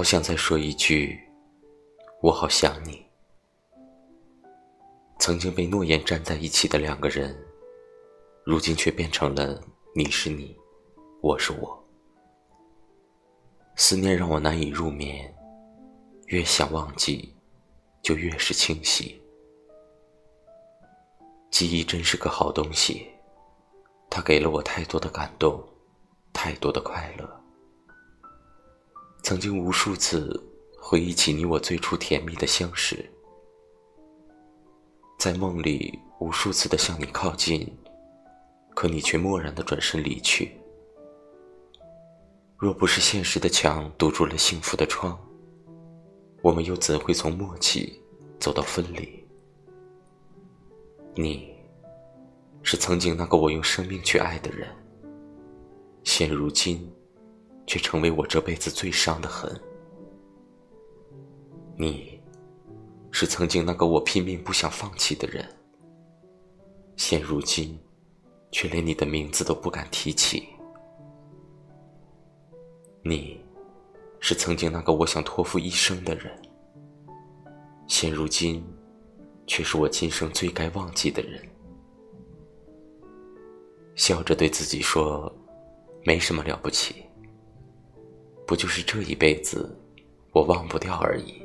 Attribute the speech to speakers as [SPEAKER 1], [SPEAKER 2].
[SPEAKER 1] 好想再说一句，我好想你。曾经被诺言粘在一起的两个人，如今却变成了你是你，我是我。思念让我难以入眠，越想忘记，就越是清晰。记忆真是个好东西，它给了我太多的感动，太多的快乐。曾经无数次回忆起你我最初甜蜜的相识，在梦里无数次的向你靠近，可你却漠然的转身离去。若不是现实的墙堵住了幸福的窗，我们又怎会从默契走到分离？你，是曾经那个我用生命去爱的人，现如今。却成为我这辈子最伤的痕。你，是曾经那个我拼命不想放弃的人，现如今，却连你的名字都不敢提起。你，是曾经那个我想托付一生的人，现如今，却是我今生最该忘记的人。笑着对自己说，没什么了不起。不就是这一辈子，我忘不掉而已。